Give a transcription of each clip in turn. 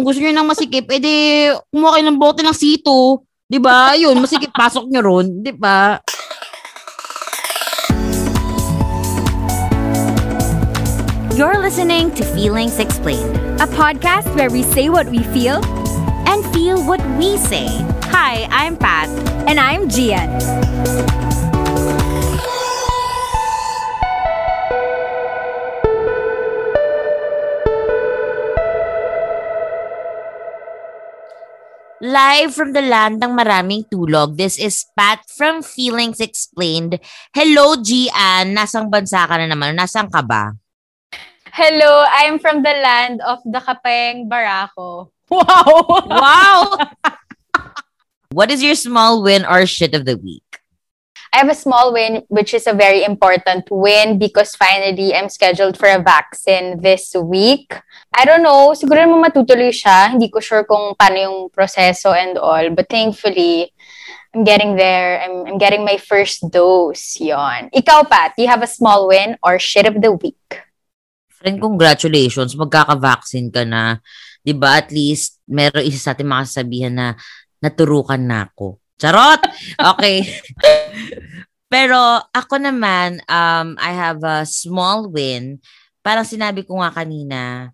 kung gusto niyo ng masikip, edi kumuha kayo ng bote ng sito. 'Di ba? Yun, masikip pasok niyo ron, 'di ba? You're listening to Feelings Explained, a podcast where we say what we feel and feel what we say. Hi, I'm Pat. And I'm Gian. Live from the land ng maraming tulog, this is Pat from Feelings Explained. Hello, Gian. Nasang bansa ka na naman? Nasang ka ba? Hello, I'm from the land of the Kapeng Barako. Wow! wow! what is your small win or shit of the week? I have a small win, which is a very important win because finally I'm scheduled for a vaccine this week. I don't know, siguro mo matutuloy siya. Hindi ko sure kung paano yung proseso and all. But thankfully, I'm getting there. I'm, I'm getting my first dose. Yon. Ikaw, Pat, you have a small win or shit of the week? Friend, congratulations. Magkaka-vaccine ka na. 'Di ba? At least, meron isa sa ating makasabihan na naturukan na ako. Charot! Okay. Pero ako naman, um, I have a small win. Parang sinabi ko nga kanina,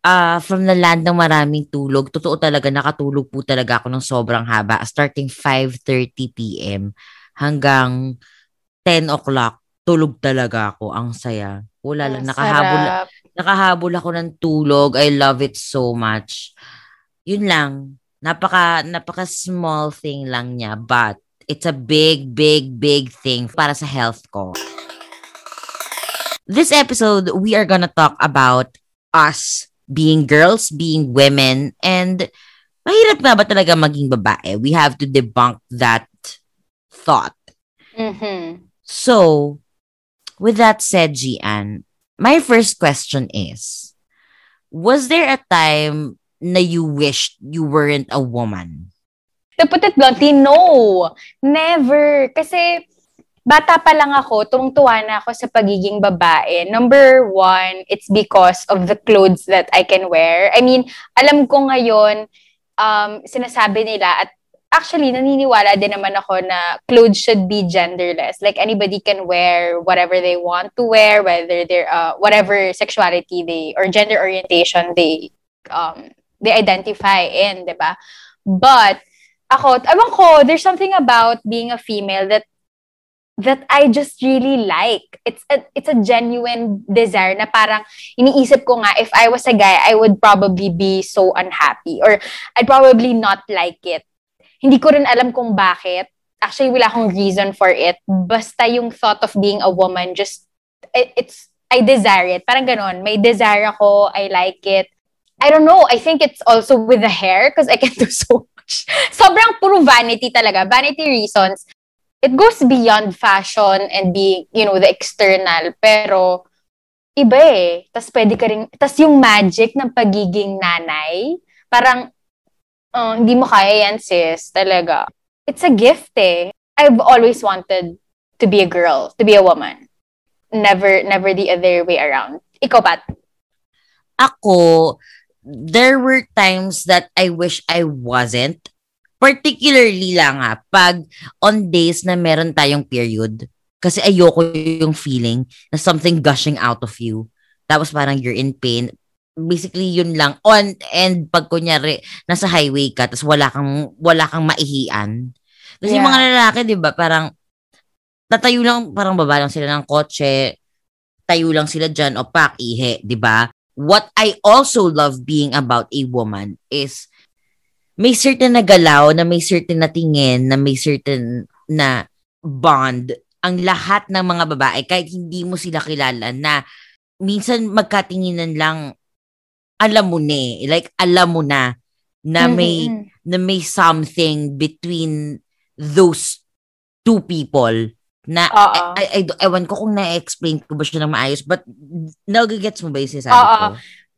uh, from the land ng maraming tulog, totoo talaga, nakatulog po talaga ako ng sobrang haba. Starting 5.30 p.m. hanggang 10 o'clock, tulog talaga ako. Ang saya. Wala lang, nakahabol, nakahabol ako ng tulog. I love it so much. Yun lang napaka napaka small thing lang niya but it's a big big big thing para sa health ko. This episode we are gonna talk about us being girls, being women and mahirap nga ba talaga maging babae? We have to debunk that thought. Mm-hmm. So, with that said, Gian, my first question is, was there a time na you wished you weren't a woman? To put it bluntly, no. Never. Kasi bata pa lang ako, tuwang-tuwa na ako sa pagiging babae. Number one, it's because of the clothes that I can wear. I mean, alam ko ngayon, um, sinasabi nila at actually, naniniwala din naman ako na clothes should be genderless. Like, anybody can wear whatever they want to wear, whether they're, uh, whatever sexuality they, or gender orientation they, um, they identify in, di ba? But, ako, ewan ko, there's something about being a female that that I just really like. It's a, it's a genuine desire na parang iniisip ko nga, if I was a guy, I would probably be so unhappy or I'd probably not like it. Hindi ko rin alam kung bakit. Actually, wala akong reason for it. Basta yung thought of being a woman, just, it, it's, I desire it. Parang ganon. May desire ako, I like it. I don't know. I think it's also with the hair because I can do so much. Sobrang puro vanity talaga. Vanity reasons. It goes beyond fashion and being, you know, the external. Pero, iba eh. Tapos pwede ka rin, tapos yung magic ng pagiging nanay, parang, uh, hindi mo kaya yan, sis. Talaga. It's a gift eh. I've always wanted to be a girl, to be a woman. Never, never the other way around. Ikaw, Pat? Ako, there were times that I wish I wasn't. Particularly lang ha, pag on days na meron tayong period, kasi ayoko yung feeling na something gushing out of you. Tapos parang you're in pain. Basically, yun lang. On and pag kunyari, nasa highway ka, tapos wala kang, wala kang maihian. Kasi yeah. mga lalaki, di ba, parang tatayo lang, parang baba lang sila ng kotse, tayo lang sila dyan, o pak, ihe, di ba? What I also love being about a woman is may certain na galaw, na may certain na tingin, na may certain na bond ang lahat ng mga babae kahit hindi mo sila kilala na minsan magkatinginan lang alam mo na eh. like alam mo na na may mm-hmm. na may something between those two people na, I, I, I, ewan ko kung na-explain ko ba siya ng maayos, but nagigets mo ba yung sinasabi ko?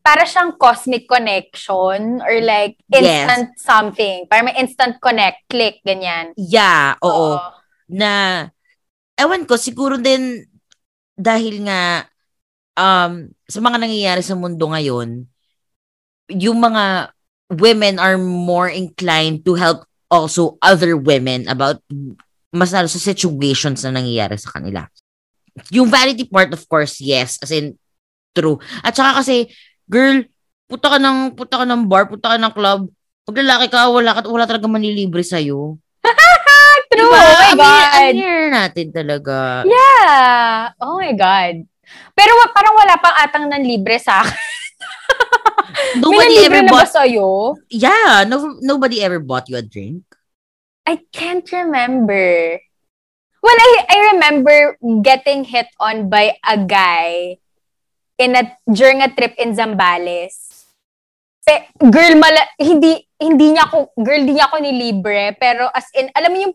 Para siyang cosmic connection or like instant yes. something. Para may instant connect, click, ganyan. Yeah, oo. Uh-oh. Na, ewan ko, siguro din dahil nga um, sa mga nangyayari sa mundo ngayon, yung mga women are more inclined to help also other women about mas lalo sa situations na nangyayari sa kanila. Yung vanity part, of course, yes. As in, true. At saka kasi, girl, puta ka ng, puta ka ng bar, puta ka ng club. Pag lalaki ka, wala, ka, wala talaga manilibre sa'yo. True. Diba? Oh my God. amir natin talaga. Yeah. Oh my God. Pero wa- parang wala pang atang ng libre sa akin. May Nobody libre ever na ba bought, sa'yo? yeah, no, nobody ever bought you a drink. I can't remember. Well, I, I remember getting hit on by a guy in a during a trip in Zambales. Pe, girl, mala, hindi hindi niya ako girl, hindi niya ako nilibre, pero as in alam mo yung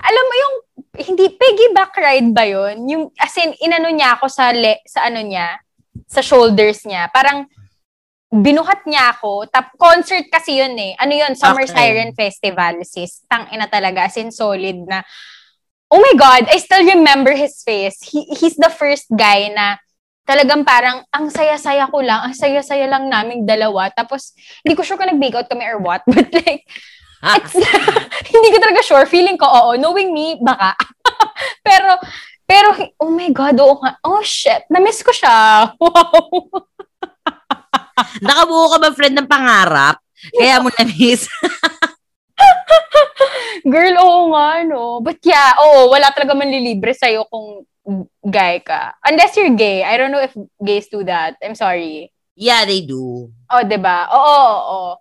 alam mo yung hindi piggyback ride ba yun? Yung as in inano niya ako sa le, sa ano niya, sa shoulders niya. Parang binuhat niya ako. Tap concert kasi yun eh. Ano yun? Summer Okay. Siren Festival, sis. Tang ina talaga. As in solid na. Oh my God, I still remember his face. He, he's the first guy na talagang parang ang saya-saya ko lang, ang saya-saya lang naming dalawa. Tapos, hindi ko sure kung nag-make out kami or what. But like, it's, hindi ko talaga sure. Feeling ko, oo. Knowing me, baka. pero, pero, oh my God, oo nga. Oh shit, na-miss ko siya. Wow. Nakabuo ka ba, friend, ng pangarap? Kaya mo na-miss. Girl, oo nga, no. But yeah, oo, wala talaga manlilibre sa'yo kung guy ka. Unless you're gay. I don't know if gays do that. I'm sorry. yeah, they do. Oh, 'di ba? Oo, oo, oo.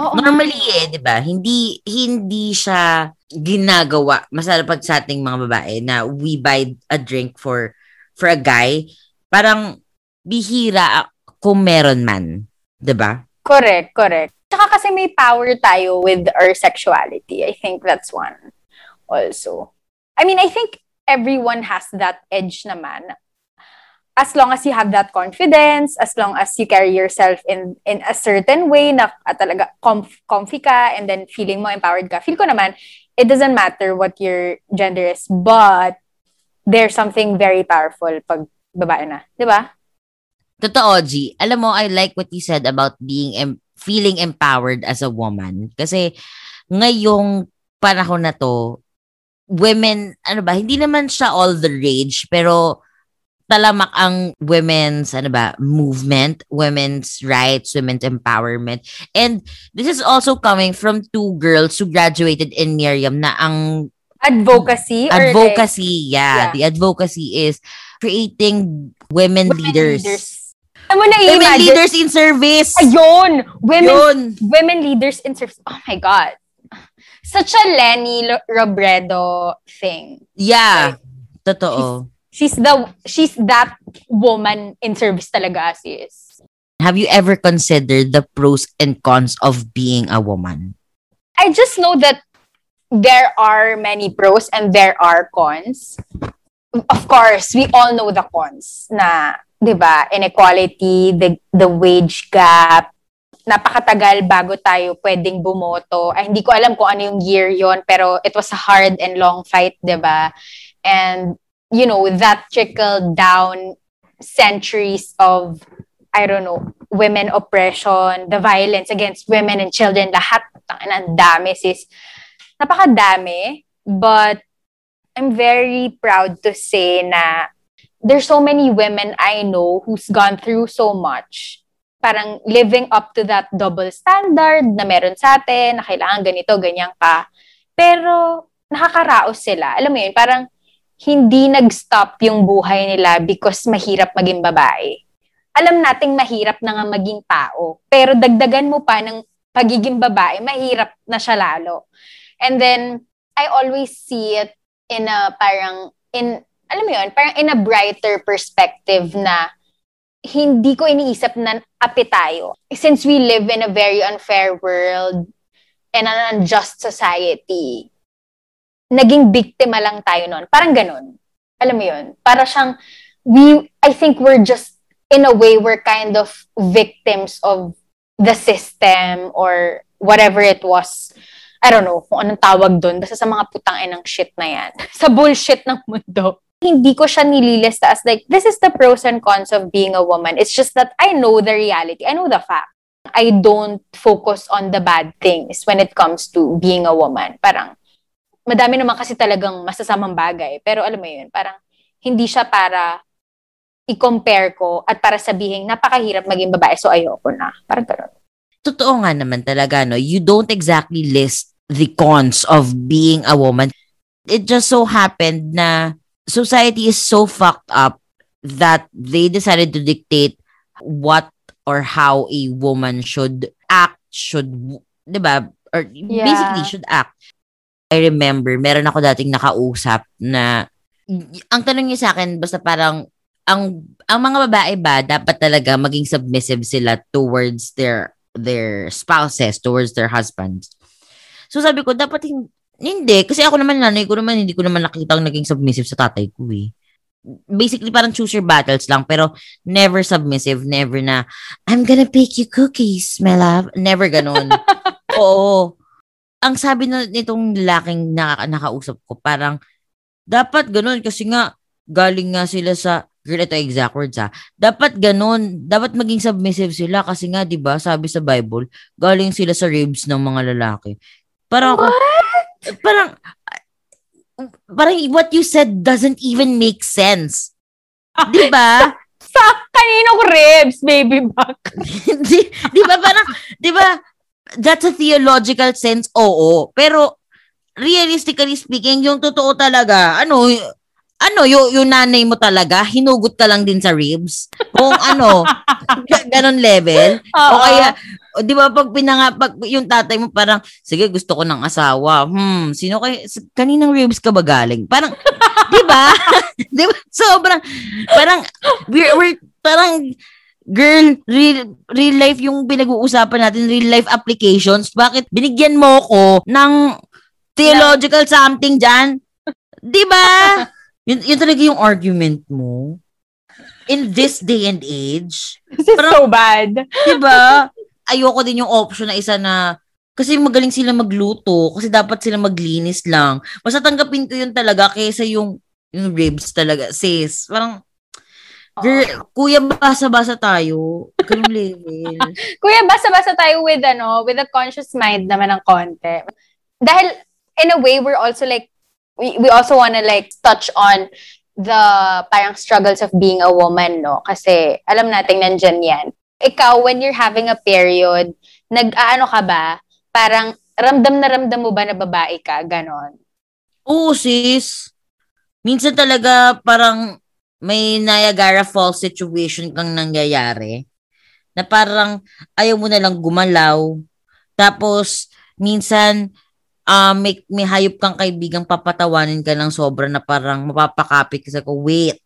Oo, Normally eh, 'di ba? Hindi hindi siya ginagawa masala pag sa ating mga babae na we buy a drink for for a guy. Parang bihira kung meron man, 'di ba? Correct, correct. Tsaka kasi may power tayo with our sexuality. I think that's one also. I mean, I think everyone has that edge naman. As long as you have that confidence, as long as you carry yourself in in a certain way na ah, talaga comf- comfy ka and then feeling mo empowered ka. Feel ko naman, it doesn't matter what your gender is, but there's something very powerful pag babae na. Di ba? Totoo, G. Alam mo, I like what you said about being em- feeling empowered as a woman. Kasi ngayong panahon na to, women, ano ba, hindi naman siya all the rage, pero talamak ang women's, ano ba, movement, women's rights, women's empowerment. And this is also coming from two girls who graduated in Miriam na ang Advocacy or like- advocacy, Yeah. yeah, the advocacy is creating women, women leaders. Alam mo na Women imagine leaders in service. Ayun! Women, Yun. women leaders in service. Oh my God. Such a Lenny Robredo thing. Yeah. Totoo. She's the, she's that woman in service talaga, sis. Have you ever considered the pros and cons of being a woman? I just know that there are many pros and there are cons. Of course, we all know the cons na, 'di ba, inequality, the the wage gap, napakatagal bago tayo pwedeng bumoto. Ay, hindi ko alam kung ano yung year yon pero it was a hard and long fight, 'di ba? And you know, that trickled down centuries of I don't know, women oppression, the violence against women and children, lahat, ang dami, sis. Napakadami, but I'm very proud to say na there's so many women I know who's gone through so much. Parang living up to that double standard na meron sa atin, na kailangan ganito, ganyan ka. Pero nakakaraos sila. Alam mo yun, parang hindi nag-stop yung buhay nila because mahirap maging babae. Alam nating mahirap na nga maging tao. Pero dagdagan mo pa ng pagiging babae, mahirap na siya lalo. And then, I always see it in a parang, in, alam mo yun, parang in a brighter perspective na hindi ko iniisip na api tayo. Since we live in a very unfair world and an unjust society, naging biktima lang tayo noon. Parang ganun. Alam mo yun? Para siyang, we, I think we're just, in a way, we're kind of victims of the system or whatever it was. I don't know kung anong tawag doon. Basta sa mga putang ng shit na yan. sa bullshit ng mundo. Hindi ko siya nililista as like, this is the pros and cons of being a woman. It's just that I know the reality. I know the fact. I don't focus on the bad things when it comes to being a woman. Parang, madami naman kasi talagang masasamang bagay. Pero alam mo yun, parang hindi siya para i-compare ko at para sabihin, napakahirap maging babae, so ayoko na. Parang gano'n. Totoo nga naman talaga, no? You don't exactly list the cons of being a woman. It just so happened na society is so fucked up that they decided to dictate what or how a woman should act, should, di ba? Or yeah. basically, should act. I remember, meron ako dating nakausap na, ang tanong niya sa akin, basta parang, ang ang mga babae ba dapat talaga maging submissive sila towards their their spouses, towards their husbands. So sabi ko, dapat hindi. Kasi ako naman, nanay ko naman, hindi ko naman nakita ang naging submissive sa tatay ko eh basically parang choose your battles lang pero never submissive, never na I'm gonna bake you cookies, my love. Never ganun. Oo. Ang sabi na nitong laking naka, nakausap ko, parang dapat ganun kasi nga galing nga sila sa girl ito exact words ha. Dapat ganun, dapat maging submissive sila kasi nga 'di ba, sabi sa Bible, galing sila sa ribs ng mga lalaki. Parang What? Parang parang what you said doesn't even make sense. Di ba? Sa kaninong ribs, baby back? di, di ba parang, di ba, that's a theological sense, oo. Pero, realistically speaking, yung totoo talaga, ano, ano, yung, yung nanay mo talaga, hinugot ka lang din sa ribs. Kung ano, ganon level. Uh-oh. O kaya, o, di ba, pag pinanga, pag yung tatay mo parang, sige, gusto ko ng asawa. Hmm, sino kay, kaninang ribs ka ba galing? Parang, di ba? di ba? Sobrang, parang, we're, we're, parang, girl, real, real life yung pinag-uusapan natin, real life applications. Bakit binigyan mo ko ng theological something dyan? Di ba? Yun, yun talaga yung argument mo. In this day and age. This is parang, so bad. Diba? Ayoko din yung option na isa na kasi magaling sila magluto. Kasi dapat sila maglinis lang. Basta tanggapin ko yun talaga kaysa yung, yung ribs talaga. Sis, parang, Girl, oh. kuya, basa-basa tayo. Ganun level. kuya, basa-basa tayo with, ano, with a conscious mind naman ng konti. Dahil, in a way, we're also like, we, we also want to like touch on the parang struggles of being a woman, no? Kasi alam natin nandyan yan. Ikaw, when you're having a period, nag-aano ka ba? Parang ramdam na ramdam mo ba na babae ka? Ganon. Oo, sis. Minsan talaga parang may Niagara Falls situation kang nangyayari na parang ayaw mo na lang gumalaw. Tapos, minsan, uh, may, may hayop kang kaibigang papatawanin ka ng sobra na parang mapapakapit kasi ko, wait,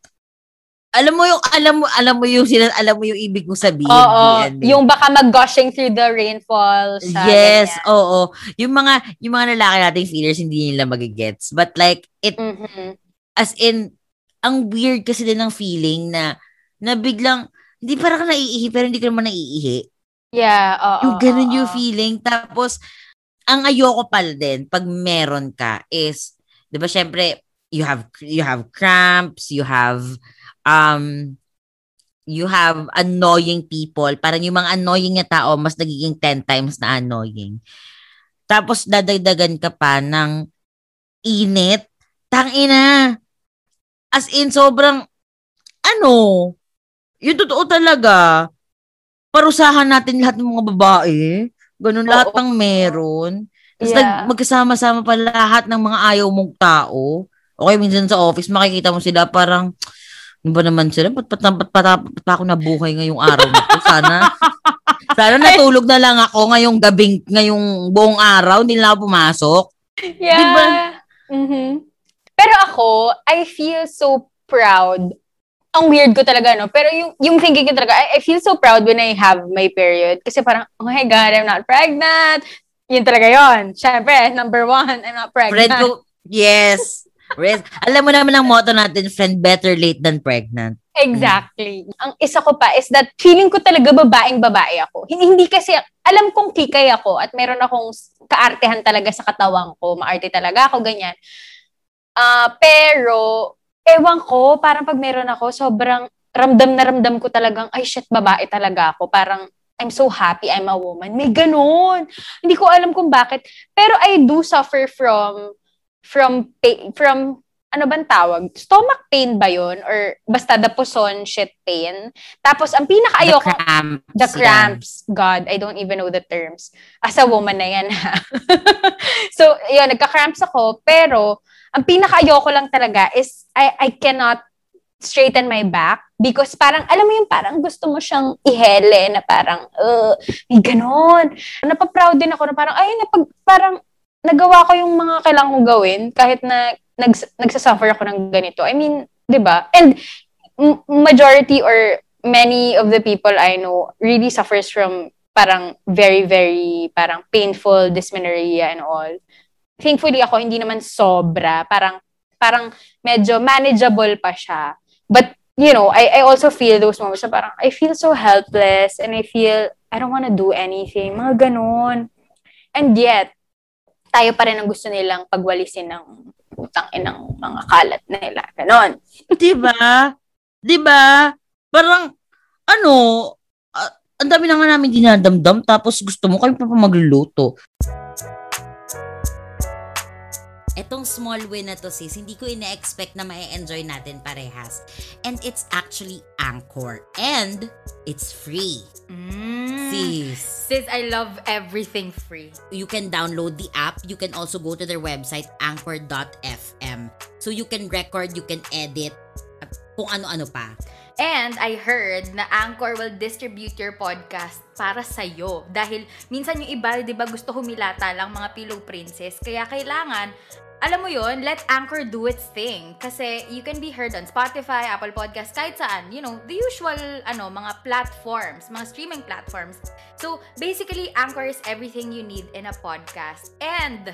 alam mo yung alam mo alam mo yung sila alam mo yung ibig kong sabihin oo yan, yung baka mag-gushing through the rainfall sa yes ganyan. oo. Yung mga yung mga lalaki nating feelers hindi nila magigets. But like it mm-hmm. as in ang weird kasi din ng feeling na na biglang hindi parang naiihi pero hindi ka naman naiihi. Yeah oo yung ganun oo, yung feeling. Tapos ang ayoko pala din pag meron ka is 'di ba syempre you have you have cramps, you have um you have annoying people. Parang yung mga annoying na tao mas nagiging 10 times na annoying. Tapos dadagdagan ka pa ng init. Tangina. As in sobrang ano, yung totoo talaga, parusahan natin lahat ng mga babae. Ganun, Oo. lahat ng meron. Tapos yeah. magkasama-sama pa lahat ng mga ayaw mong tao. Okay, minsan sa office, makikita mo sila parang, ano ba naman sila? Ba't, ba't, ba't, ba't, ba't ako nabuhay ngayong araw na to? Sana, sana natulog na lang ako ngayong gabing, ngayong buong araw, hindi na pumasok. Yeah. Diba? Mm-hmm. Pero ako, I feel so proud ang weird ko talaga, no? Pero yung, yung thinking ko talaga, I, I feel so proud when I have my period. Kasi parang, oh my God, I'm not pregnant. Yun talaga yon Siyempre, number one, I'm not pregnant. Friend ko, yes. Friend, alam mo naman ang motto natin, friend, better late than pregnant. Exactly. Mm. Ang isa ko pa is that feeling ko talaga babaeng babae ako. Hindi, hindi kasi, alam kong kikay ako at meron akong kaartehan talaga sa katawang ko. Maarte talaga ako, ganyan. Uh, pero, ewan ko, parang pag meron ako, sobrang ramdam na ramdam ko talagang, ay shit, babae talaga ako. Parang, I'm so happy I'm a woman. May ganun. Hindi ko alam kung bakit. Pero I do suffer from from pain, from ano bang tawag? Stomach pain ba yun? Or basta the puson shit pain? Tapos, ang pinaka-ayoko... The cramps. The cramps. Yeah. God, I don't even know the terms. As a woman na yan, ha? so, yun, nagka-cramps ako. Pero, ang pinaka-ayoko lang talaga is I, I cannot straighten my back because parang, alam mo yung parang gusto mo siyang ihele na parang, uh, may ganon. Napaproud din ako na parang, ay, napag, parang, nagawa ko yung mga kailangan kong gawin kahit na nags, nagsasuffer ako ng ganito. I mean, 'di ba? And majority or many of the people I know really suffers from parang very very parang painful dysmenorrhea and all. Thankfully ako hindi naman sobra, parang parang medyo manageable pa siya. But you know, I I also feel those moments na parang I feel so helpless and I feel I don't want to do anything. Mga ganun. And yet, tayo pa rin ang gusto nilang pagwalisin ng utang inang mga kalat nila. Ganon. Di ba? Di ba? Parang, ano, uh, ang dami na nga namin dinadamdam tapos gusto mo kayo pa magluluto. Etong small win na to sis, hindi ko ina-expect na ma-enjoy natin parehas. And it's actually Anchor. And it's free. Mm. Sis. Sis, I love everything free. You can download the app. You can also go to their website, anchor.fm. So you can record, you can edit, kung ano-ano pa. And I heard na Anchor will distribute your podcast para sa'yo. Dahil minsan yung iba, di ba, gusto humilata lang mga pillow princess. Kaya kailangan alam mo yon let Anchor do its thing. Kasi you can be heard on Spotify, Apple Podcasts, kahit saan. You know, the usual, ano, mga platforms, mga streaming platforms. So, basically, Anchor is everything you need in a podcast. And,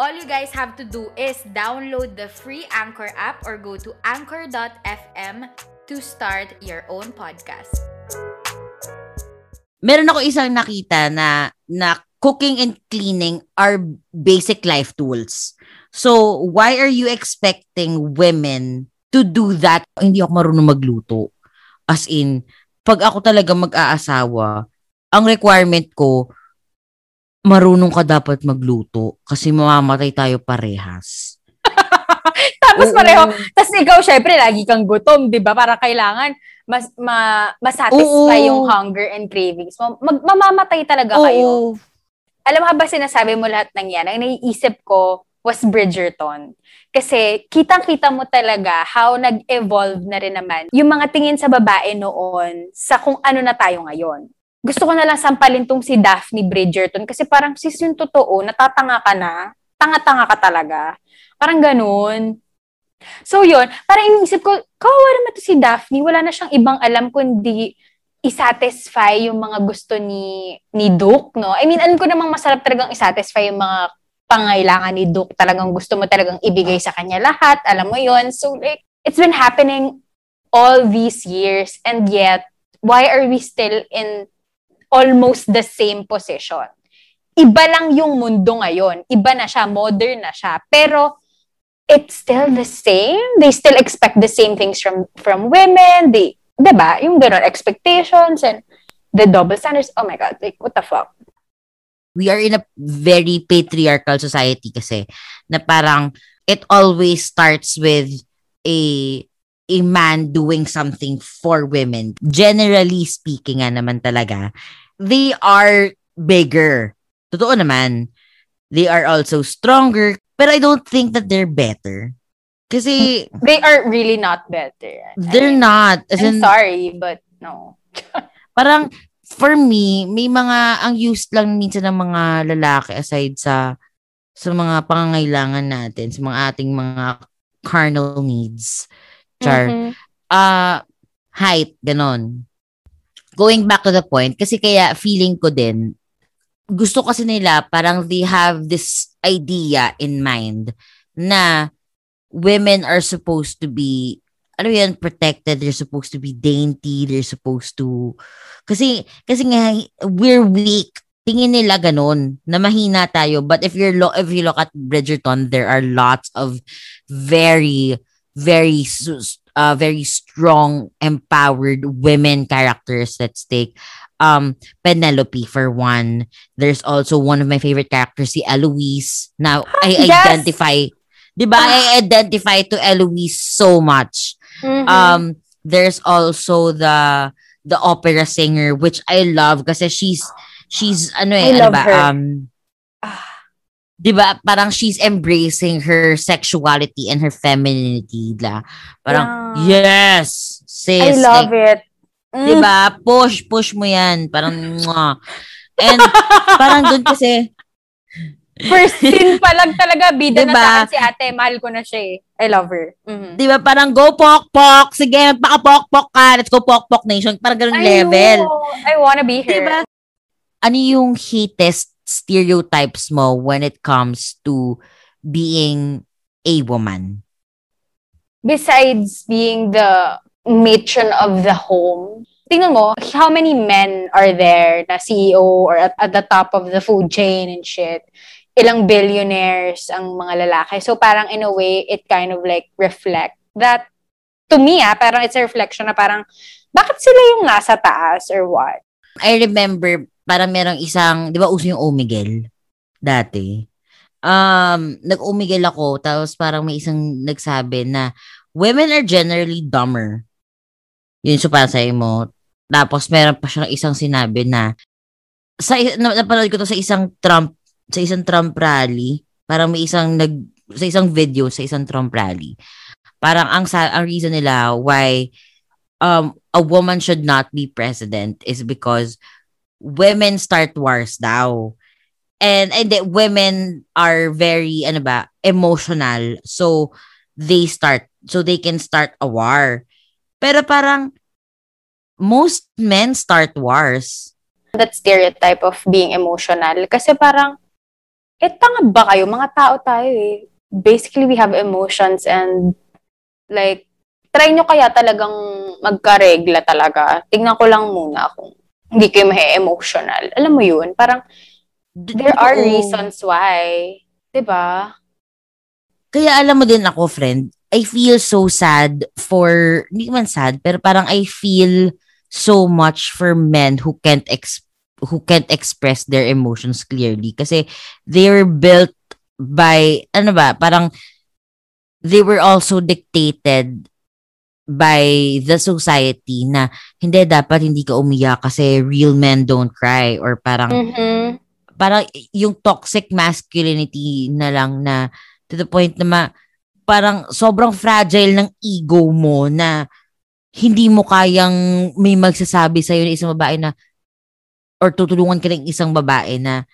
all you guys have to do is download the free Anchor app or go to anchor.fm to start your own podcast. Meron ako isang nakita na na cooking and cleaning are basic life tools. So, why are you expecting women to do that? Hindi ako marunong magluto. As in, pag ako talaga mag-aasawa, ang requirement ko, marunong ka dapat magluto kasi mamamatay tayo parehas. Tapos Oo. pareho. Tapos ikaw, syempre, lagi kang gutom, di ba? Para kailangan mas ma, masatisfy Oo. yung hunger and cravings mo. Mag, mamamatay talaga Oo. kayo. Alam mo ba sinasabi mo lahat ng yan? Ang naiisip ko, was Bridgerton. Kasi kitang-kita mo talaga how nag-evolve na rin naman yung mga tingin sa babae noon sa kung ano na tayo ngayon. Gusto ko na lang sampalin tong si Daphne Bridgerton kasi parang sis yung totoo, natatanga ka na, tanga-tanga ka talaga. Parang ganun. So yun, parang iniisip ko, kawawa naman to si Daphne, wala na siyang ibang alam kundi isatisfy yung mga gusto ni ni Duke, no? I mean, alam ko namang masarap talagang isatisfy yung mga pangailangan ni Duke. Talagang gusto mo talagang ibigay sa kanya lahat. Alam mo yon So, like, it's been happening all these years and yet, why are we still in almost the same position? Iba lang yung mundo ngayon. Iba na siya, modern na siya. Pero, it's still the same. They still expect the same things from from women. They, 'di ba? Yung ganun expectations and the double standards. Oh my god, like what the fuck? we are in a very patriarchal society kasi na parang it always starts with a a man doing something for women. Generally speaking nga naman talaga, they are bigger. Totoo naman. They are also stronger, but I don't think that they're better. Kasi they are really not better. They're I not. As I'm in, sorry, but no. parang for me, may mga, ang used lang minsan ng mga lalaki aside sa, sa mga pangangailangan natin, sa mga ating mga carnal needs. Char. Mm-hmm. Uh, height, ganon. Going back to the point, kasi kaya feeling ko din, gusto kasi nila, parang they have this idea in mind na women are supposed to be ano yan, protected, they're supposed to be dainty, they're supposed to, kasi, kasi nga, we're weak. Tingin nila ganun, na mahina tayo. But if you're lo- if you look at Bridgerton, there are lots of very, very uh, very strong, empowered women characters. Let's take um Penelope for one. There's also one of my favorite characters, si Eloise. Now, I Yes! identify, di ba? I identify to Eloise so much. Mhm. Um, there's also the the opera singer, which I love kasi she's she's ano eh, I ano love ba? her. Um, Ah. 'Di ba? Parang she's embracing her sexuality and her femininity la. Parang yes, sis. I love like, it. Mm. 'Di ba? Push, push mo 'yan. Parang mwah. And parang doon kasi First scene pa lang talaga, bida na Diba? sa akin si ate. Mahal ko na siya eh. I love her. Mhm. 'di ba parang go pok pok, sige magpaka-pok-pok ka. Let's go pok-pok nation. Parang ganun I level. know. I wanna be her. Diba? Ano yung hatest stereotypes mo when it comes to being a woman? Besides being the matron of the home, tingnan mo, how many men are there na CEO or at, at the top of the food chain and shit? Ilang billionaires ang mga lalaki. So parang in a way, it kind of like reflect that to me ah, parang it's a reflection na parang bakit sila yung nasa taas or what? I remember, parang merong isang, di ba uso yung Omigel dati? Um, nag-Omigel ako, tapos parang may isang nagsabi na women are generally dumber. Yun so parang sa'yo mo. Tapos meron pa siyang isang sinabi na sa na, napanood ko to sa isang Trump sa isang Trump rally. Parang may isang nag sa isang video sa isang Trump rally. Parang ang ang reason nila why um a woman should not be president is because women start wars daw. And and the women are very ano ba, emotional. So they start so they can start a war. Pero parang most men start wars. that stereotype of being emotional. Kasi parang, eh, tanga ba kayo? Mga tao tayo eh. Basically, we have emotions and like, try nyo kaya talagang magkaregla talaga. Tingnan ko lang muna kung hindi kayo mahe emotional. Alam mo yun? Parang, there are reasons why. 'Di ba? Kaya alam mo din ako, friend, I feel so sad for, hindi man sad, pero parang I feel so much for men who can't ex who can't express their emotions clearly kasi they're built by ano ba parang they were also dictated by the society na hindi dapat hindi ka umiyak kasi real men don't cry or parang Mhm. parang yung toxic masculinity na lang na to the point na ma- parang sobrang fragile ng ego mo na hindi mo kayang may magsasabi sa'yo na isang babae na or tutulungan ka ng isang babae na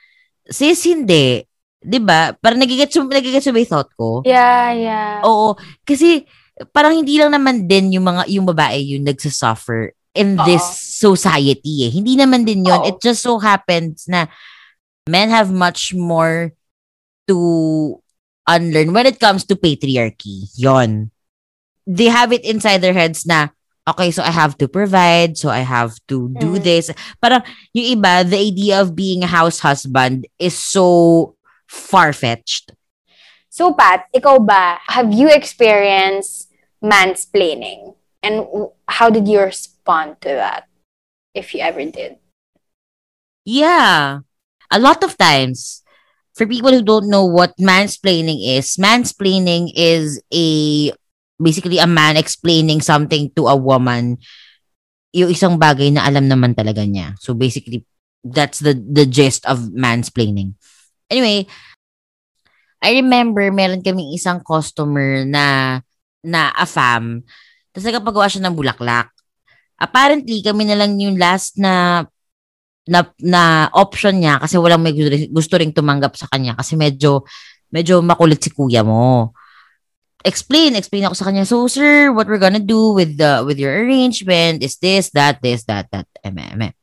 sis hindi 'di ba parang nagigets nagigets mo ba yung thought ko Yeah, yeah. Oo. Kasi parang hindi lang naman din yung mga yung babae yung nagsasuffer in Oo. this society eh. Hindi naman din. Oo. It just so happens na men have much more to unlearn when it comes to patriarchy. Yon. They have it inside their heads na okay, so I have to provide, so I have to do Mm. this. Parang yung iba, the idea of being a house husband is so far-fetched. So, Pat, ikaw ba, have you experienced mansplaining? And how did you respond to that? If you ever did. Yeah. A lot of times, for people who don't know what mansplaining is, mansplaining is a basically a man explaining something to a woman yung isang bagay na alam naman talaga niya. So basically, that's the the gist of mansplaining. Anyway, I remember meron kaming isang customer na na a fam. Tapos nagpagawa siya ng bulaklak. Apparently, kami na lang yung last na na, na option niya kasi walang may gusto ring tumanggap sa kanya kasi medyo medyo makulit si kuya mo. Explain, explain ako sa kanya. So, sir, what we're gonna do with the with your arrangement is this, that, this, that, that, eme, eme.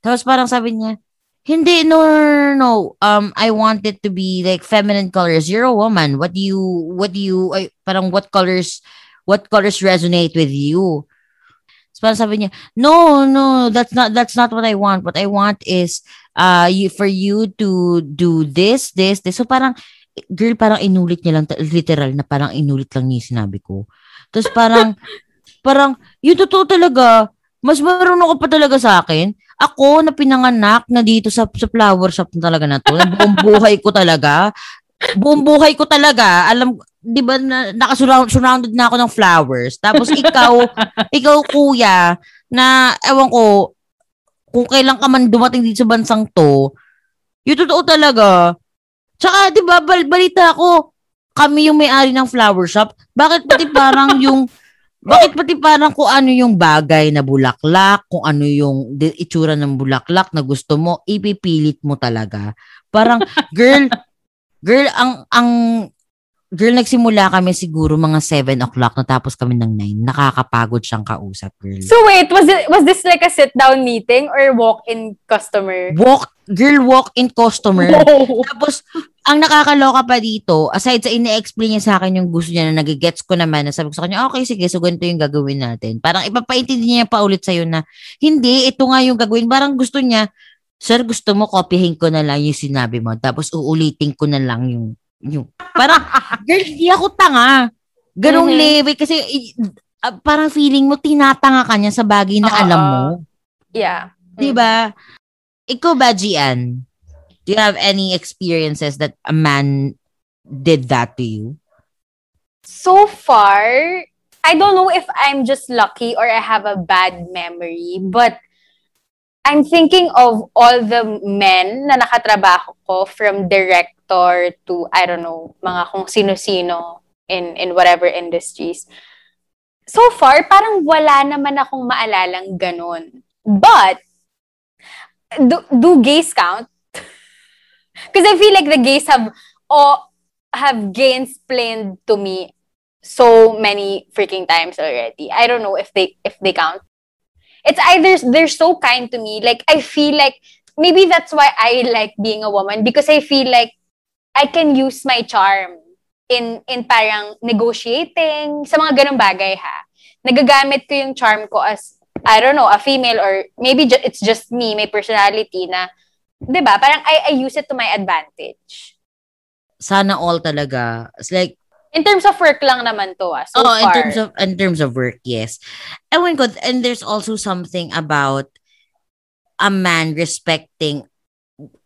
Tapos parang sabi niya, hindi, no, no, no. Um, I want it to be like feminine colors. You're a woman. What do you, what do you, ay, parang what colors, what colors resonate with you? So parang sabi niya, no, no, that's not, that's not what I want. What I want is, uh, you, for you to do this, this, this. So parang, girl, parang inulit niya lang, literal na parang inulit lang niya yung sinabi ko. Tapos parang, parang, yun totoo talaga, mas marunong ka pa talaga sa akin. Ako na pinanganak na dito sa, sa flower shop na talaga na to, na buong buhay ko talaga, buong buhay ko talaga, alam, di ba, na, nakasurrounded na ako ng flowers. Tapos ikaw, ikaw kuya, na, ewan ko, kung kailan ka man dumating dito sa bansang to, yung totoo talaga. Tsaka, di ba, bal- balita ko, kami yung may-ari ng flower shop. Bakit pati parang yung bakit pati parang kung ano yung bagay na bulaklak, kung ano yung itsura ng bulaklak na gusto mo, ipipilit mo talaga. Parang, girl, girl, ang, ang, girl, nagsimula kami siguro mga 7 o'clock, natapos kami ng 9. Nakakapagod siyang kausap, girl. So wait, was it was this like a sit-down meeting or walk-in customer? Walk, girl, walk-in customer. Tapos, ang nakakaloka pa dito, aside sa ine-explain niya sa akin yung gusto niya na nagigets ko naman, na sabi ko sa kanya, okay, sige, so ganito yung gagawin natin. Parang ipapaintindi niya pa ulit sa'yo na, hindi, ito nga yung gagawin. Parang gusto niya, sir, gusto mo, kopyahin ko na lang yung sinabi mo, tapos uulitin ko na lang yung, yung, parang, girl, hindi ako tanga. Ganong mm-hmm. level, kasi, uh, parang feeling mo, tinatanga ka niya sa bagay na uh, alam mo. Yeah. Diba? Ikaw ba, Gian? Do you have any experiences that a man did that to you? So far, I don't know if I'm just lucky or I have a bad memory, but I'm thinking of all the men na nakatrabaho ko from director to, I don't know, mga kung sino-sino in, in whatever industries. So far, parang wala naman akong maalalang ganun. But, do, do gays count? Because I feel like the gays have oh, have gay explained to me so many freaking times already. I don't know if they if they count. It's either they're so kind to me. Like I feel like maybe that's why I like being a woman because I feel like I can use my charm in in parang negotiating sa mga ganung bagay ha. Nagagamit ko yung charm ko as I don't know, a female or maybe ju- it's just me, my personality na 'di ba? Parang I, I use it to my advantage. Sana all talaga. It's like in terms of work lang naman to ah. So oh, far. in terms of in terms of work, yes. And when God, and there's also something about a man respecting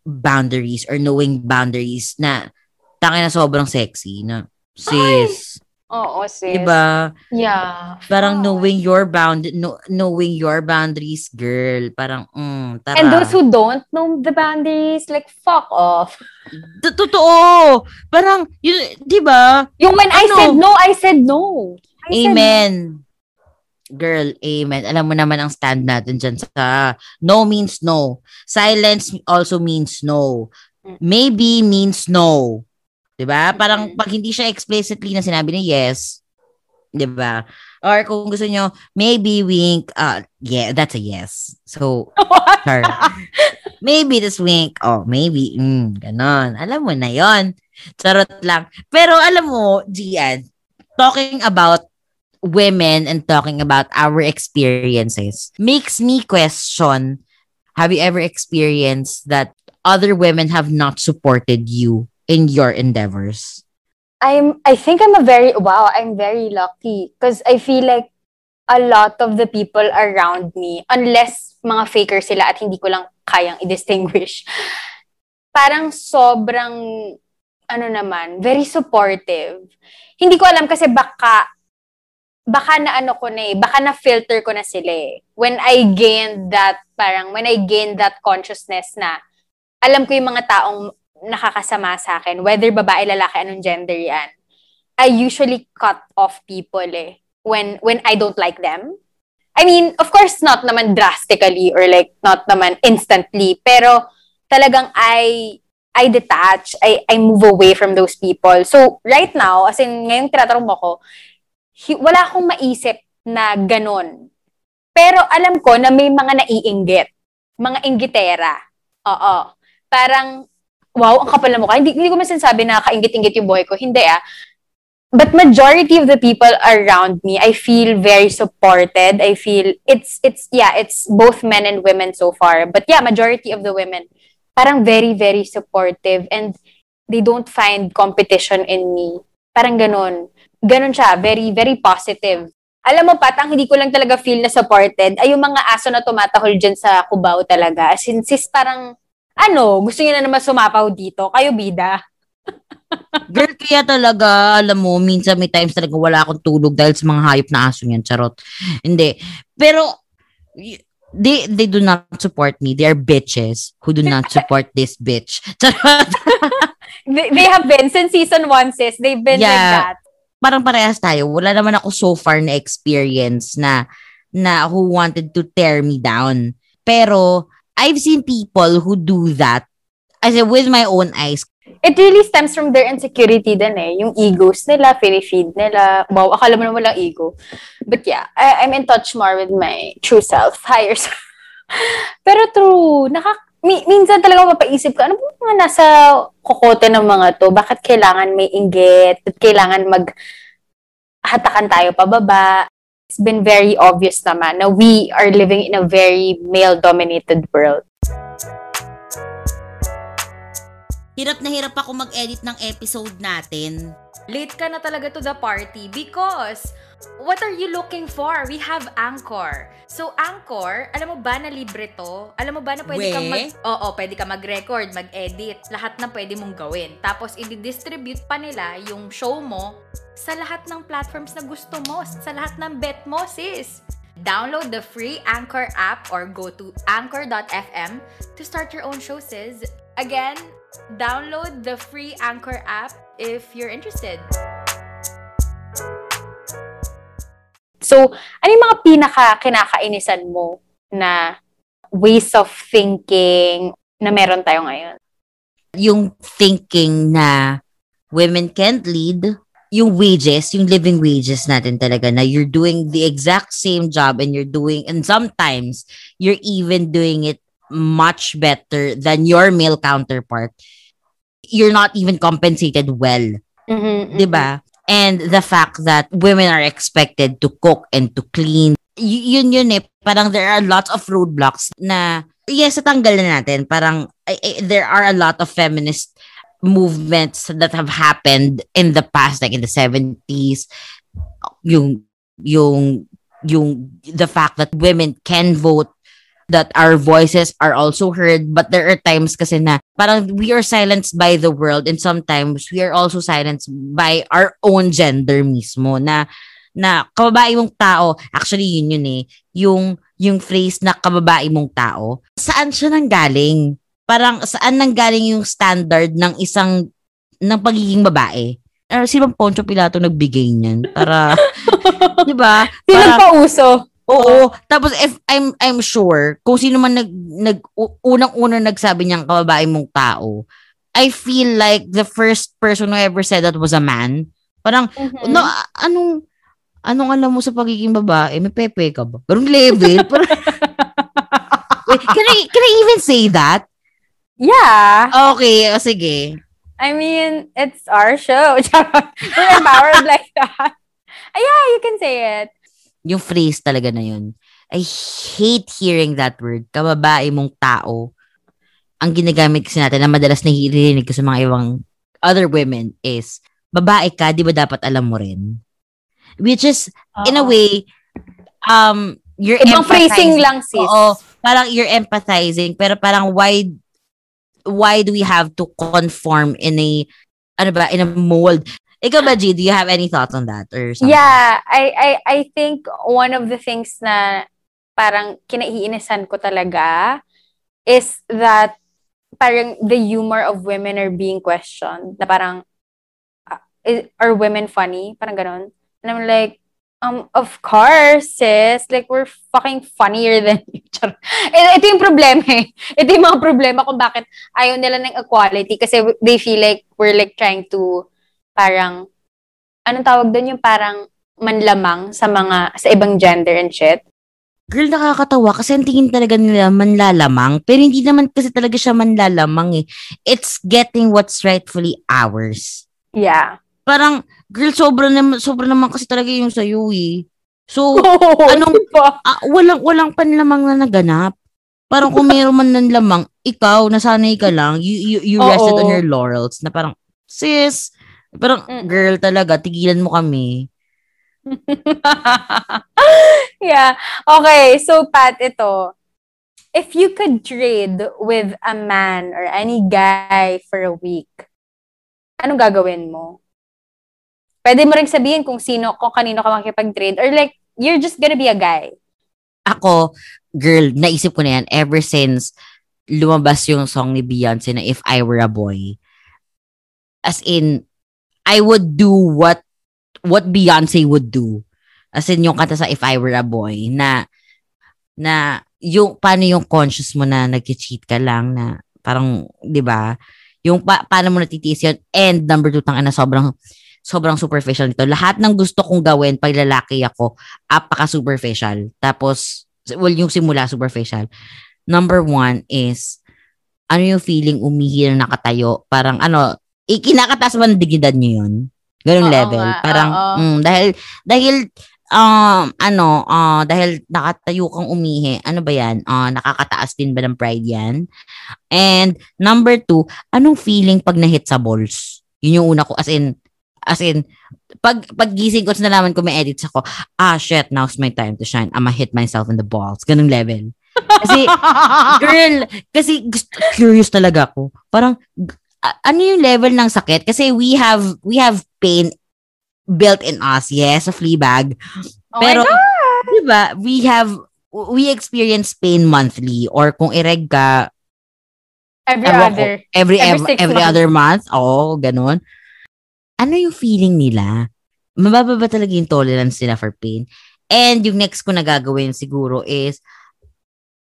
boundaries or knowing boundaries na tangin na sobrang sexy na sis. Ay! Oo, sis. Diba? Yeah. Parang knowing your bound no, knowing your boundaries, girl. Parang, mm, tara. And those who don't know the boundaries, like, fuck off. Totoo. Parang, yun, di ba? Yung when ano? I said no, I said no. I amen. Said... Girl, amen. Alam mo naman ang stand natin dyan sa no means no. Silence also means no. Maybe means no. 'Di ba? Parang pag hindi siya explicitly na sinabi ni yes, 'di ba? Or kung gusto niyo, maybe wink, uh, yeah, that's a yes. So, sorry. maybe this wink, oh, maybe, mm, ganon. Alam mo na yon Charot lang. Pero alam mo, Gian, talking about women and talking about our experiences makes me question, have you ever experienced that other women have not supported you in your endeavors? I'm I think I'm a very wow, I'm very lucky because I feel like a lot of the people around me, unless mga faker sila at hindi ko lang kayang i-distinguish, parang sobrang ano naman, very supportive. Hindi ko alam kasi baka baka na ano ko na eh, baka na filter ko na sila eh. When I gained that, parang, when I gained that consciousness na, alam ko yung mga taong nakakasama sa akin, whether babae, lalaki, anong gender yan, I usually cut off people eh, when, when I don't like them. I mean, of course, not naman drastically or like, not naman instantly, pero talagang I, I detach, I, I move away from those people. So, right now, as in, ngayong tinatanong mo ko, wala akong maisip na ganon. Pero alam ko na may mga naiinggit. Mga inggitera. Oo. Parang, wow, ang kapal na mukha. Hindi, hindi ko man sinasabi na kaingit-ingit yung buhay ko. Hindi ah. But majority of the people around me, I feel very supported. I feel it's it's yeah, it's both men and women so far. But yeah, majority of the women parang very very supportive and they don't find competition in me. Parang ganun. Ganun siya. Very, very positive. Alam mo, Pat, ang hindi ko lang talaga feel na supported ay yung mga aso na tumatahol dyan sa Cubao talaga. As in, sis, parang, ano, gusto niya na naman sumapaw dito. Kayo, bida. Girl, kaya talaga, alam mo, minsan may times talaga wala akong tulog dahil sa mga hayop na aso niyan. Charot. Hindi. Pero, they they do not support me. They are bitches who do not support this bitch. Charot. they, they have been since season 1, sis. They've been Yeah. like that. Parang parehas tayo. Wala naman ako so far na experience na na who wanted to tear me down. Pero, I've seen people who do that. As in, with my own eyes. It really stems from their insecurity din eh. Yung egos nila, feed nila. Wow, akala mo naman walang ego. But yeah, I, I'm in touch more with my true self, higher self. Pero true, naka, mi, minsan talaga mapaisip ka, ano ba mga nasa kokote ng mga to? Bakit kailangan may inggit? At kailangan mag hatakan tayo pababa? It's been very obvious naman na we are living in a very male-dominated world. Hirap na hirap ako mag-edit ng episode natin. Late ka na talaga to the party because what are you looking for? We have Anchor. So, Anchor, alam mo ba na libre to? Alam mo ba na pwede We? kang mag... Oo, pwede ka mag-record, mag-edit. Lahat na pwede mong gawin. Tapos, i-distribute pa nila yung show mo sa lahat ng platforms na gusto mo. Sa lahat ng bet mo, sis. Download the free Anchor app or go to anchor.fm to start your own show, sis. Again, download the free Anchor app if you're interested. So, ano yung mga pinaka kinakainisan mo na ways of thinking na meron tayo ngayon? Yung thinking na women can't lead, yung wages, yung living wages natin talaga na you're doing the exact same job and you're doing, and sometimes you're even doing it much better than your male counterpart. You're not even compensated well. Mm-hmm, 'di ba? And the fact that women are expected to cook and to clean, y- yun yun eh, parang there are lots of roadblocks na, yes, natanggal na natin. Parang, I- I- there are a lot of feminist movements that have happened in the past, like in the 70s, yung, yung, yung, the fact that women can vote, that our voices are also heard, but there are times kasi na parang we are silenced by the world and sometimes we are also silenced by our own gender mismo na na kababae mong tao, actually yun yun eh, yung yung phrase na kababae mong tao, saan siya nanggaling? Parang saan nanggaling yung standard ng isang ng pagiging babae? Uh, si Bang Poncho Pilato nagbigay niyan para 'di ba? Sino Para- pa uso? Oo. Tapos if I'm I'm sure kung sino man nag nag u- unang-unang nagsabi niyang kababae mong tao, I feel like the first person who ever said that was a man. Parang Mhm. no anong anong alam mo sa pagiging babae? May pepe ka ba? Parang level. Parang, Wait, can I can I even say that? Yeah. Okay, o sige. I mean, it's our show. We're empowered like that. Ah, yeah, you can say it. Yung phrase talaga na yun. I hate hearing that word. Kababae mong tao. Ang ginagamit kasi natin na madalas nahihirinig ko sa mga ibang other women is, babae ka, di ba dapat alam mo rin? Which is, in a way, um, you're Ibang phrasing lang, sis. Oo, parang you're empathizing, pero parang why, why do we have to conform in a, ano ba, in a mold? Ikaw ba, G, do you have any thoughts on that? Or something? Yeah, I, I, I think one of the things na parang kinaiinisan ko talaga is that parang the humor of women are being questioned. Na parang, uh, is, are women funny? Parang ganon. And I'm like, um, of course, sis. Like, we're fucking funnier than you. Eh, Ito yung problema eh. Ito yung mga problema kung bakit ayaw nila ng equality kasi they feel like we're like trying to parang, anong tawag doon yung parang manlamang sa mga, sa ibang gender and shit. Girl, nakakatawa kasi ang tingin talaga nila manlalamang. Pero hindi naman kasi talaga siya manlalamang eh. It's getting what's rightfully ours. Yeah. Parang, girl, sobra naman, sobra naman kasi talaga yung sa'yo eh. So, Anong pa? ah, walang, walang panlamang na naganap. Parang kung mayroon man ng lamang, ikaw, nasanay ka lang, you, you, you rested Oo. on your laurels na parang, sis, parang, Mm. girl talaga, tigilan mo kami. yeah. Okay, so Pat, ito. If you could trade with a man or any guy for a week, anong gagawin mo? Pwede mo rin sabihin kung sino, kung kanino ka makikipag-trade. Or like, you're just gonna be a guy. Ako, girl, naisip ko na yan ever since lumabas yung song ni Beyonce na If I Were a Boy. As in, I would do what what Beyonce would do. As in, yung kanta sa If I Were a Boy na na yung paano yung conscious mo na nag-cheat ka lang na parang 'di ba? Yung pa- paano mo natitiis yun? And number two tang na sobrang sobrang superficial nito. Lahat ng gusto kong gawin pag lalaki ako apaka superficial tapos well yung simula superficial. Number one is ano yung feeling umihi na nakatayo? Parang ano ikinakataas ba ng dignidad nyo yun? Ganun Oo level? nga, parang oo. mm, dahil dahil um ano ah dahil nakatayo kang umihi ano ba yan? Ah, nakakataas din ba ng pride yan? And number two anong feeling pag na-hit sa balls? Yun yung una ko as in as in pag paggising ko tapos nalaman ko may edits ako ah shit now's my time to shine. I'ma hit myself in the balls. Ganung level. Kasi girl kasi gusto, curious talaga ako. Parang ano yung level ng sakit? Kasi we have we have pain built in us yes a Fleabag Oh pero di ba we have we experience pain monthly or kung ireg ka Every ko, other. every Every every, months. other month? Oo ganun. Ano yung feeling nila? Mababa ba talaga yung tolerance nila for pain? And yung next ko na gagawin siguro is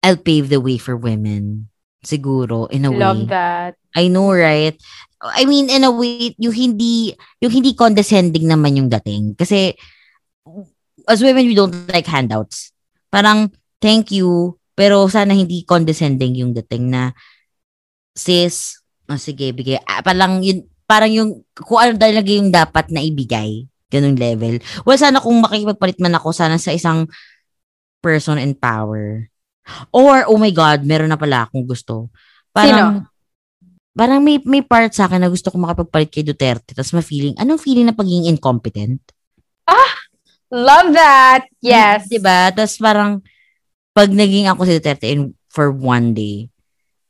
I'll pave the way for women siguro in a way Love that. I know, right? I mean, in a way, yung hindi, yung hindi condescending naman yung dating. Kasi, as women, we don't like handouts. Parang, thank you, pero sana hindi condescending yung dating na, sis, oh, sige, bigay. Ah, parang yun, parang yung, kung ano talaga yung dapat na ibigay. Ganung level. Well, sana kung makikipagpalit man ako, sana sa isang person in power. Or, oh my God, meron na pala akong gusto. Parang, parang may, may part sa akin na gusto ko makapagpalit kay Duterte tapos ma-feeling, anong feeling na pagiging incompetent? Love that. Yes. Diba? Tapos parang, pag naging ako si Duterte in, for one day,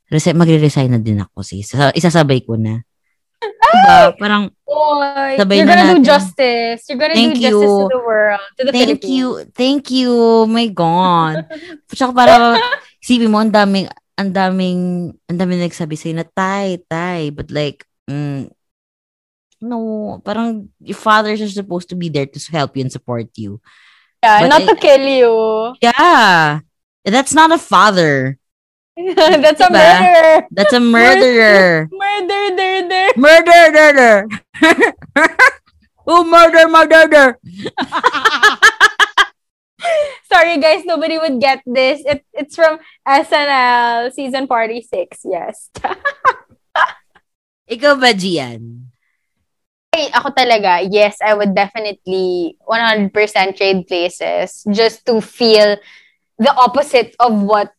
resi- magre-resign na din ako sis. Sa- Isasabay ko na. Diba? Parang, Boy, Sabay you're na gonna do natin. justice. You're gonna Thank do justice you. to the world, to the thank Philippines. you, thank you, my God. Tsaka para, isipin mo, ang daming, ang daming, ang daming nagsabi sa'yo na, tay, tay, but like, mm, no, parang, your fathers are supposed to be there to help you and support you. Yeah, But not I- to kill you. Yeah. That's not a father. That's a Diba? murderer. That's a murderer. Murder, murder. murder, murder. Who murder, murder? Sorry guys, nobody would get this. It, it's from SNL season 46. Yes. Ikaw ba, Gian? Ay, ako talaga, yes, I would definitely 100% trade places just to feel the opposite of what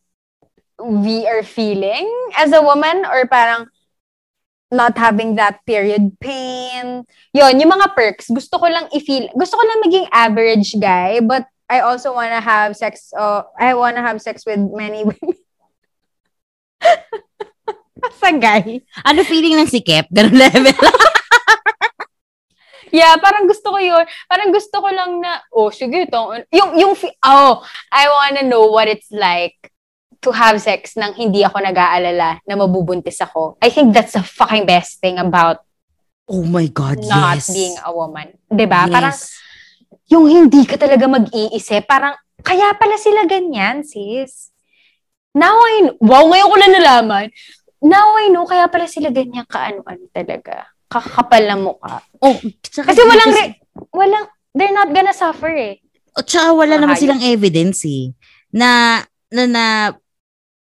we are feeling as a woman or parang not having that period pain. Yon, yung mga perks, gusto ko lang i-feel, gusto ko lang maging average guy, but I also wanna have sex, uh, I wanna have sex with many women. Sa guy. Ano feeling ng sikip? Ganun level. Yeah, parang gusto ko yun. Parang gusto ko lang na, oh, sige, tong, yung, yung, oh, I wanna know what it's like to have sex nang hindi ako nag-aalala na mabubuntis ako. I think that's the fucking best thing about oh my God, not yes. being a woman. ba? Yes. Parang yung hindi ka talaga mag-iisip, parang kaya pala sila ganyan, sis. Now I know. Wow, ngayon ko na nalaman. Now I know, kaya pala sila ganyan kaano-ano talaga. Kakakapal na mukha. oh, tsaka, Kasi walang, re- walang, they're not gonna suffer eh. Oh, tsaka wala Mga naman silang evidence eh. Na, na, na,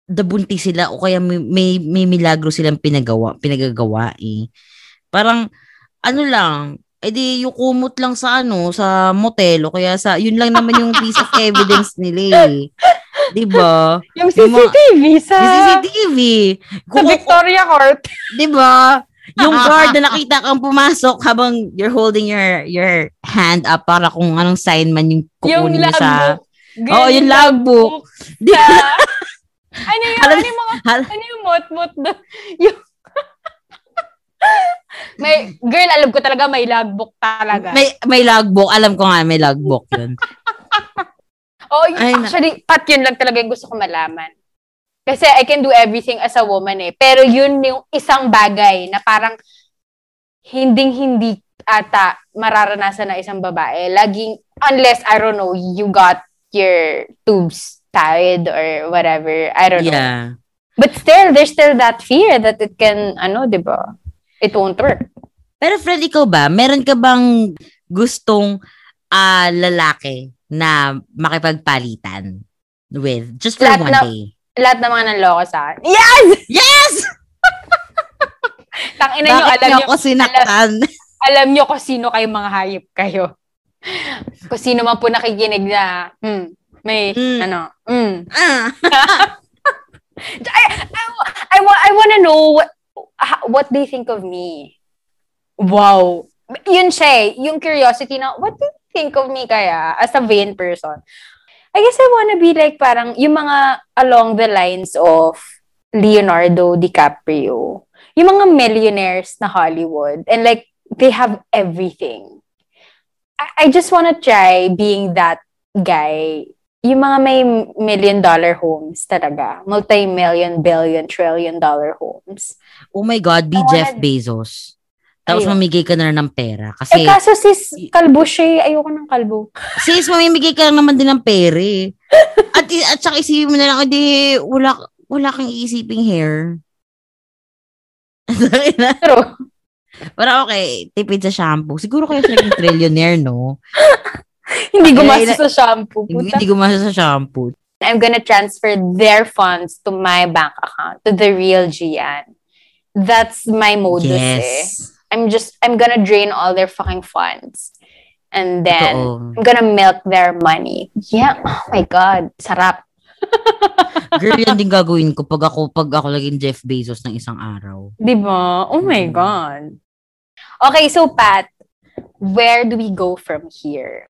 dabunti sila o kaya may, may, may milagro silang pinagawa, pinagagawa eh. Parang, ano lang, edi yung kumot lang sa ano, sa motel o kaya sa, yun lang naman yung piece of evidence nila eh. Diba? Yung Yung mga- CCTV sa, Yung CCTV. sa Kung, Victoria Court. diba? yung guard na nakita kang pumasok habang you're holding your your hand up para kung anong sign man yung kukunin yung niya sa... logbook. Girl, Oo, yung logbook. Sa- ano yung, Alam- ano yung mga, ano yung mot-mot doon? Yung, may, girl, alam ko talaga may logbook talaga. may, may logbook. Alam ko nga, may logbook yun. oh, y- Ay, na- actually, pat yun lang talaga yung gusto ko malaman. Kasi I can do everything as a woman eh. Pero yun yung isang bagay na parang hinding-hindi ata mararanasan ng isang babae. Laging, unless, I don't know, you got your tubes tied or whatever. I don't know. Yeah. But still, there's still that fear that it can, ano, di ba? It won't work. Pero friend, ikaw ba? Meron ka bang gustong ah, lalaki na makipagpalitan with just for Lahat one na- day? Lahat ng mga nanloko sa akin. Yes! Yes! Tangina nyo, alam niyo nyo, ako sinaktan? alam nyo kung sino kayo mga hayop kayo. kung sino man po nakikinig na, hmm, may, Mm. ano, hmm. Ah. I, I, I, I wanna know what, ha- what they think of me. Wow. Yun siya eh, yung curiosity na, what do you think of me kaya as a vain person? I guess I wanna be like parang yung mga along the lines of Leonardo DiCaprio. Yung mga millionaires na Hollywood. And like, they have everything. I, I just wanna try being that guy. Yung mga may million dollar homes talaga. Multi-million, billion, trillion dollar homes. Oh my God, be wanna- Jeff Bezos. Tapos Ayun. mamigay ka na ng pera. Eh, Kasi, kaso sis, kalbo siya eh. Ayoko ng kalbo. sis, mamimigay ka lang naman din ng pera eh. At, at saka isipin mo na lang, hindi, wala, wala kang iisiping hair. Pero, Pero okay, tipid sa shampoo. Siguro kaya siya yung trillionaire, no? hindi na- sa shampoo. Puta. hindi gumasa sa shampoo. I'm gonna transfer their funds to my bank account, to the real Gian. That's my modus eh. Yes. I'm just, I'm gonna drain all their fucking funds. And then, Totoo. I'm gonna milk their money. Yeah. Oh my God. Sarap. Girl, yan din gagawin ko pag ako, pag ako laging Jeff Bezos ng isang araw. Di ba? Oh my Mm. God. Okay, so Pat, where do we go from here?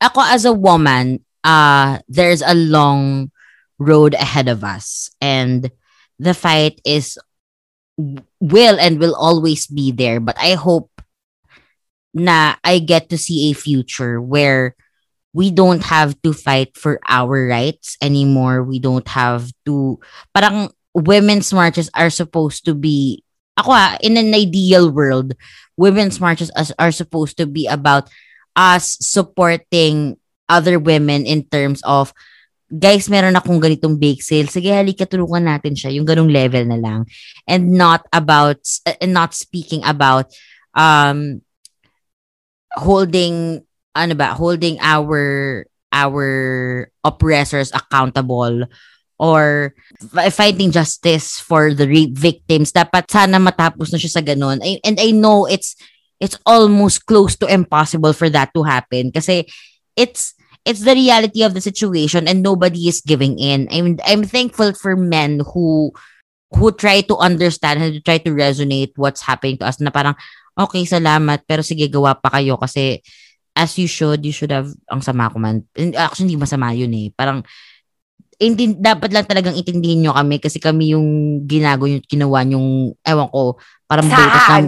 Ako as a woman, uh, there's a long road ahead of us. And the fight is will and will always be there. But I hope na I get to see a future where we don't have to fight for our rights anymore. We don't have to parang women's marches are supposed to be ako ah, in an ideal world, women's marches as, are supposed to be about us supporting other women in terms of guys, meron akong ganitong bake sale. Sige, halika, tulungan natin siya. Yung ganong level na lang. And not about, and not speaking about um holding ano ba, holding our our oppressors accountable or fi- fighting justice for the rape victims. Dapat sana matapos na siya sa ganun. And I know it's it's almost close to impossible for that to happen kasi it's it's the reality of the situation and nobody is giving in. I'm I'm thankful for men who who try to understand and try to resonate what's happening to us na parang okay, salamat pero sige gawa pa kayo kasi as you should, you should have ang sama ko man. Actually, hindi masama yun eh. Parang hindi, dapat lang talagang intindihin nyo kami kasi kami yung ginago yung ginawa yung ewan ko, parang na, Basahan.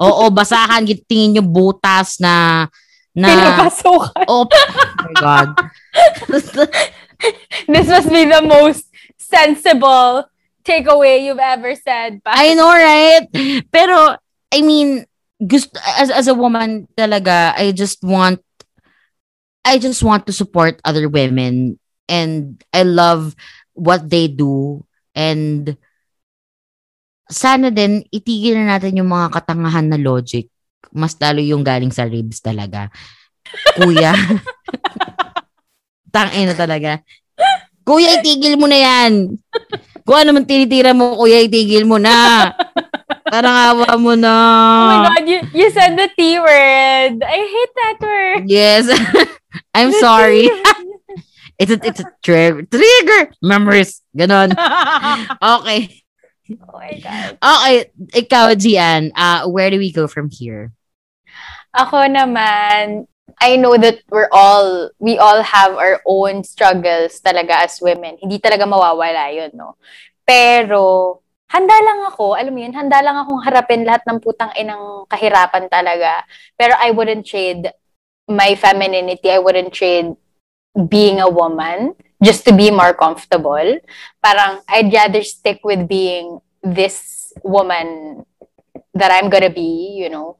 Oo, basahan, tingin nyo butas na na Pinapasukan. oh, my god. This must be the most sensible takeaway you've ever said. Pat. I know, right? Pero, I mean, gusto, as, as a woman talaga, I just want, I just want to support other women and I love what they do and sana din itigil na natin yung mga katangahan na logic. Mas lalo yung galing sa ribs talaga. Kuya. Tangin na talaga. Kuya, itigil mo na yan. Kung ano man tinitira mo, kuya, itigil mo na. Parang awa mo na. Oh my God, you, you said the T word. I hate that word. Yes. I'm The sorry. It's a, it's a trigger. Trigger! Memories. Ganon. Okay. Oh my God. Okay, ikaw, Gian, uh, where do we go from here? Ako naman, I know that we're all, we all have our own struggles talaga as women. Hindi talaga mawawala yun, no? Pero, handa lang ako, alam mo yun, handa lang akong harapin lahat ng putang inang kahirapan talaga. Pero I wouldn't trade my femininity, I wouldn't trade being a woman just to be more comfortable. Parang, I'd rather stick with being this woman that I'm gonna be, you know.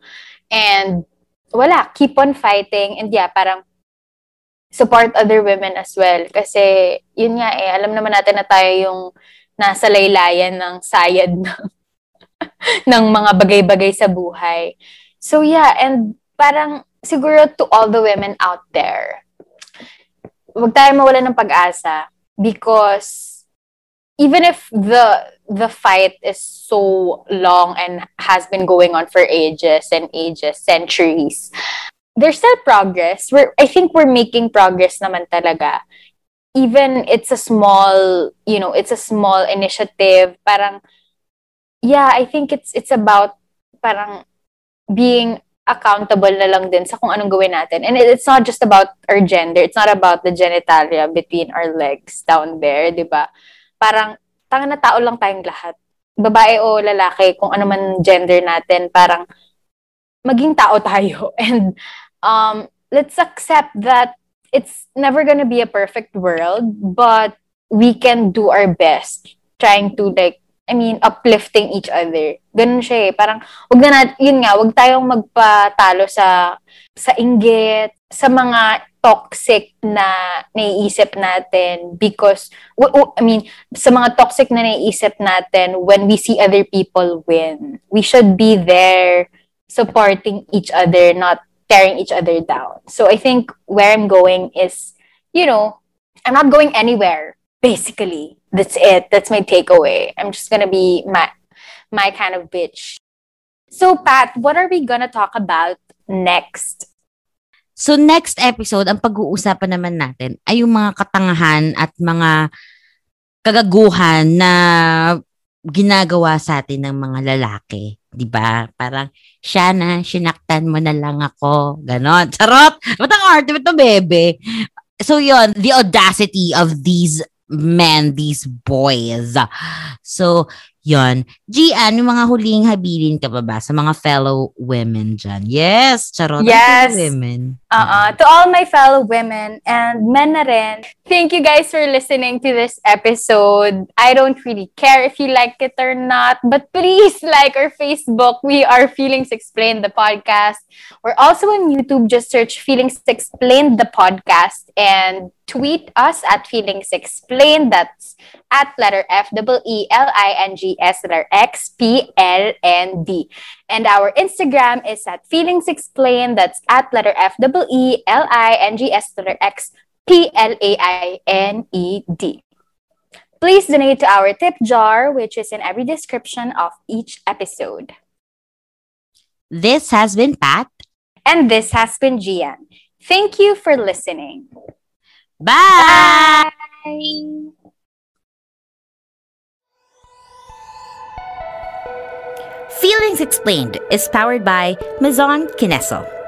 And, wala, keep on fighting. And yeah, parang, support other women as well. Kasi, yun nga eh, alam naman natin na tayo yung nasa laylayan ng sayad ng, ng mga bagay-bagay sa buhay. So yeah, and parang siguro to all the women out there, wag tayo mawala ng pag-asa because even if the the fight is so long and has been going on for ages and ages, centuries, there's still progress. We're I think we're making progress naman talaga. Even it's a small, you know, it's a small initiative. Parang yeah, I think it's it's about parang being accountable na lang din sa kung anong gawin natin. And it's not just about our gender. It's not about the genitalia between our legs down there, di ba? Parang, tanga na tao lang tayong lahat. Babae o lalaki, kung ano man gender natin, parang maging tao tayo. And um, let's accept that it's never gonna be a perfect world, but we can do our best trying to like I mean, uplifting each other. Ganun siya eh. Parang, wag na natin, yun nga, wag tayong magpatalo sa, sa inggit, sa mga toxic na naiisip natin because, I mean, sa mga toxic na naiisip natin when we see other people win. We should be there supporting each other, not tearing each other down. So I think where I'm going is, you know, I'm not going anywhere, basically that's it. That's my takeaway. I'm just gonna be my my kind of bitch. So Pat, what are we gonna talk about next? So next episode, ang pag-uusapan naman natin ay yung mga katangahan at mga kagaguhan na ginagawa sa atin ng mga lalaki. 'di ba? Parang siya na, sinaktan mo na lang ako. Ganon. Charot! Ba't ang arte mo to, bebe? So yon the audacity of these men, these boys. So, yon Gian, yung mga huling habilin ka pa ba sa mga fellow women dyan? Yes, charot. Yes. Women. Uh-uh. To all my fellow women and men na rin, thank you guys for listening to this episode. I don't really care if you like it or not, but please like our Facebook. We are Feelings Explained, the podcast. We're also on YouTube. Just search Feelings Explained, the podcast, and tweet us at Feelings Explained. That's at letter F double L I N G S letter X P L N D. And our Instagram is at Feelings Explained. That's at letter F double E L I N G S letter X P L A I N E D. Please donate to our tip jar, which is in every description of each episode. This has been Pat. And this has been Gian. Thank you for listening. Bye! Bye. Feelings Explained is powered by Maison Kineso.